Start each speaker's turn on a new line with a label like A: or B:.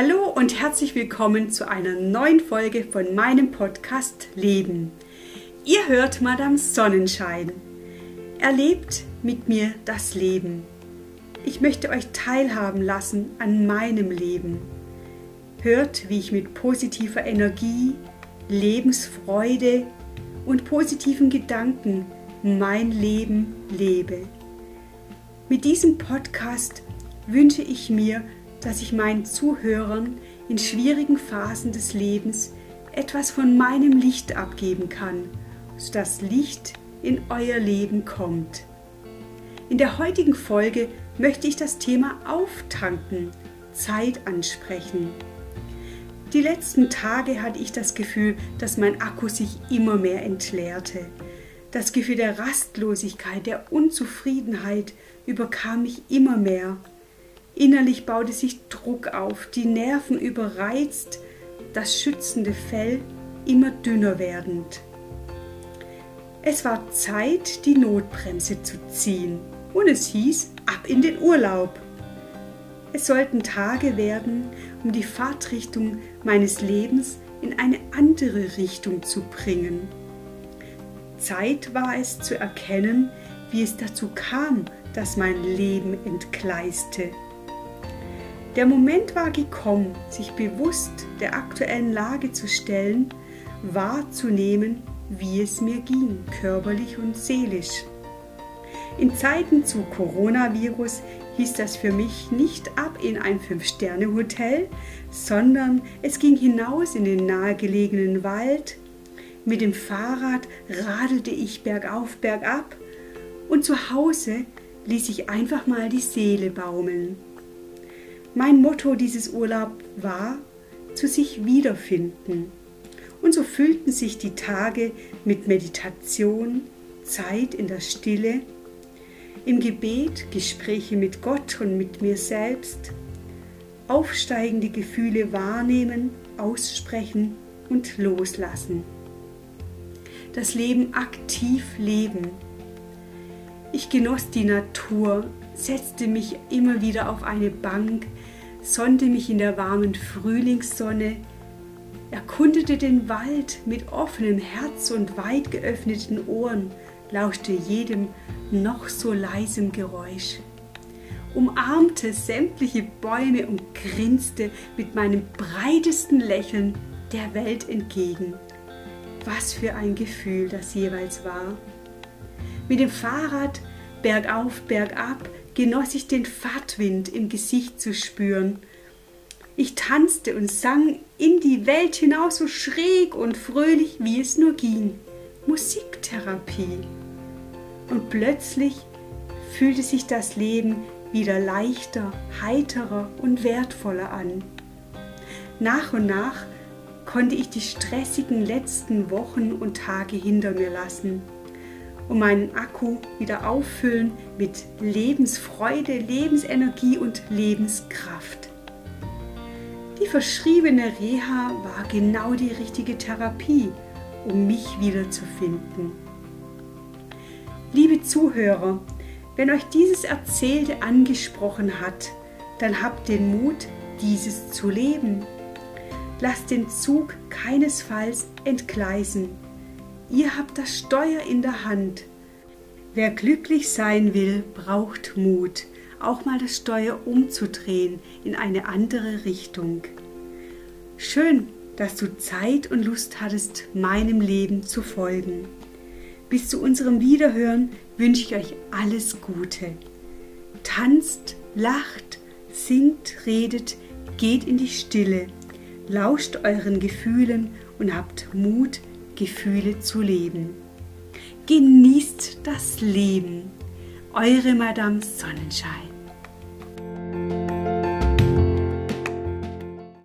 A: Hallo und herzlich willkommen zu einer neuen Folge von meinem Podcast Leben. Ihr hört Madame Sonnenschein. Erlebt mit mir das Leben. Ich möchte euch teilhaben lassen an meinem Leben. Hört, wie ich mit positiver Energie, Lebensfreude und positiven Gedanken mein Leben lebe. Mit diesem Podcast wünsche ich mir, dass ich meinen Zuhörern in schwierigen Phasen des Lebens etwas von meinem Licht abgeben kann, sodass Licht in euer Leben kommt. In der heutigen Folge möchte ich das Thema Auftanken, Zeit ansprechen. Die letzten Tage hatte ich das Gefühl, dass mein Akku sich immer mehr entleerte. Das Gefühl der Rastlosigkeit, der Unzufriedenheit überkam mich immer mehr Innerlich baute sich Druck auf, die Nerven überreizt, das schützende Fell immer dünner werdend. Es war Zeit, die Notbremse zu ziehen und es hieß ab in den Urlaub. Es sollten Tage werden, um die Fahrtrichtung meines Lebens in eine andere Richtung zu bringen. Zeit war es zu erkennen, wie es dazu kam, dass mein Leben entgleiste. Der Moment war gekommen, sich bewusst der aktuellen Lage zu stellen, wahrzunehmen, wie es mir ging, körperlich und seelisch. In Zeiten zu Coronavirus hieß das für mich nicht ab in ein Fünf-Sterne-Hotel, sondern es ging hinaus in den nahegelegenen Wald. Mit dem Fahrrad radelte ich bergauf, bergab und zu Hause ließ ich einfach mal die Seele baumeln. Mein Motto dieses Urlaub war, zu sich wiederfinden. Und so füllten sich die Tage mit Meditation, Zeit in der Stille, im Gebet Gespräche mit Gott und mit mir selbst, aufsteigende Gefühle wahrnehmen, aussprechen und loslassen. Das Leben aktiv leben. Ich genoss die Natur, setzte mich immer wieder auf eine Bank, sonnte mich in der warmen Frühlingssonne, erkundete den Wald mit offenem Herz und weit geöffneten Ohren, lauschte jedem noch so leisem Geräusch, umarmte sämtliche Bäume und grinste mit meinem breitesten Lächeln der Welt entgegen. Was für ein Gefühl das jeweils war. Mit dem Fahrrad bergauf, bergab genoss ich den Fahrtwind im Gesicht zu spüren. Ich tanzte und sang in die Welt hinaus so schräg und fröhlich, wie es nur ging. Musiktherapie. Und plötzlich fühlte sich das Leben wieder leichter, heiterer und wertvoller an. Nach und nach konnte ich die stressigen letzten Wochen und Tage hinter mir lassen und meinen Akku wieder auffüllen mit Lebensfreude, Lebensenergie und Lebenskraft. Die verschriebene Reha war genau die richtige Therapie, um mich wiederzufinden. Liebe Zuhörer, wenn euch dieses Erzählte angesprochen hat, dann habt den Mut, dieses zu leben. Lasst den Zug keinesfalls entgleisen Ihr habt das Steuer in der Hand. Wer glücklich sein will, braucht Mut, auch mal das Steuer umzudrehen in eine andere Richtung. Schön, dass du Zeit und Lust hattest, meinem Leben zu folgen. Bis zu unserem Wiederhören wünsche ich euch alles Gute. Tanzt, lacht, singt, redet, geht in die Stille, lauscht euren Gefühlen und habt Mut, Gefühle zu leben. Genießt das Leben. Eure Madame Sonnenschein.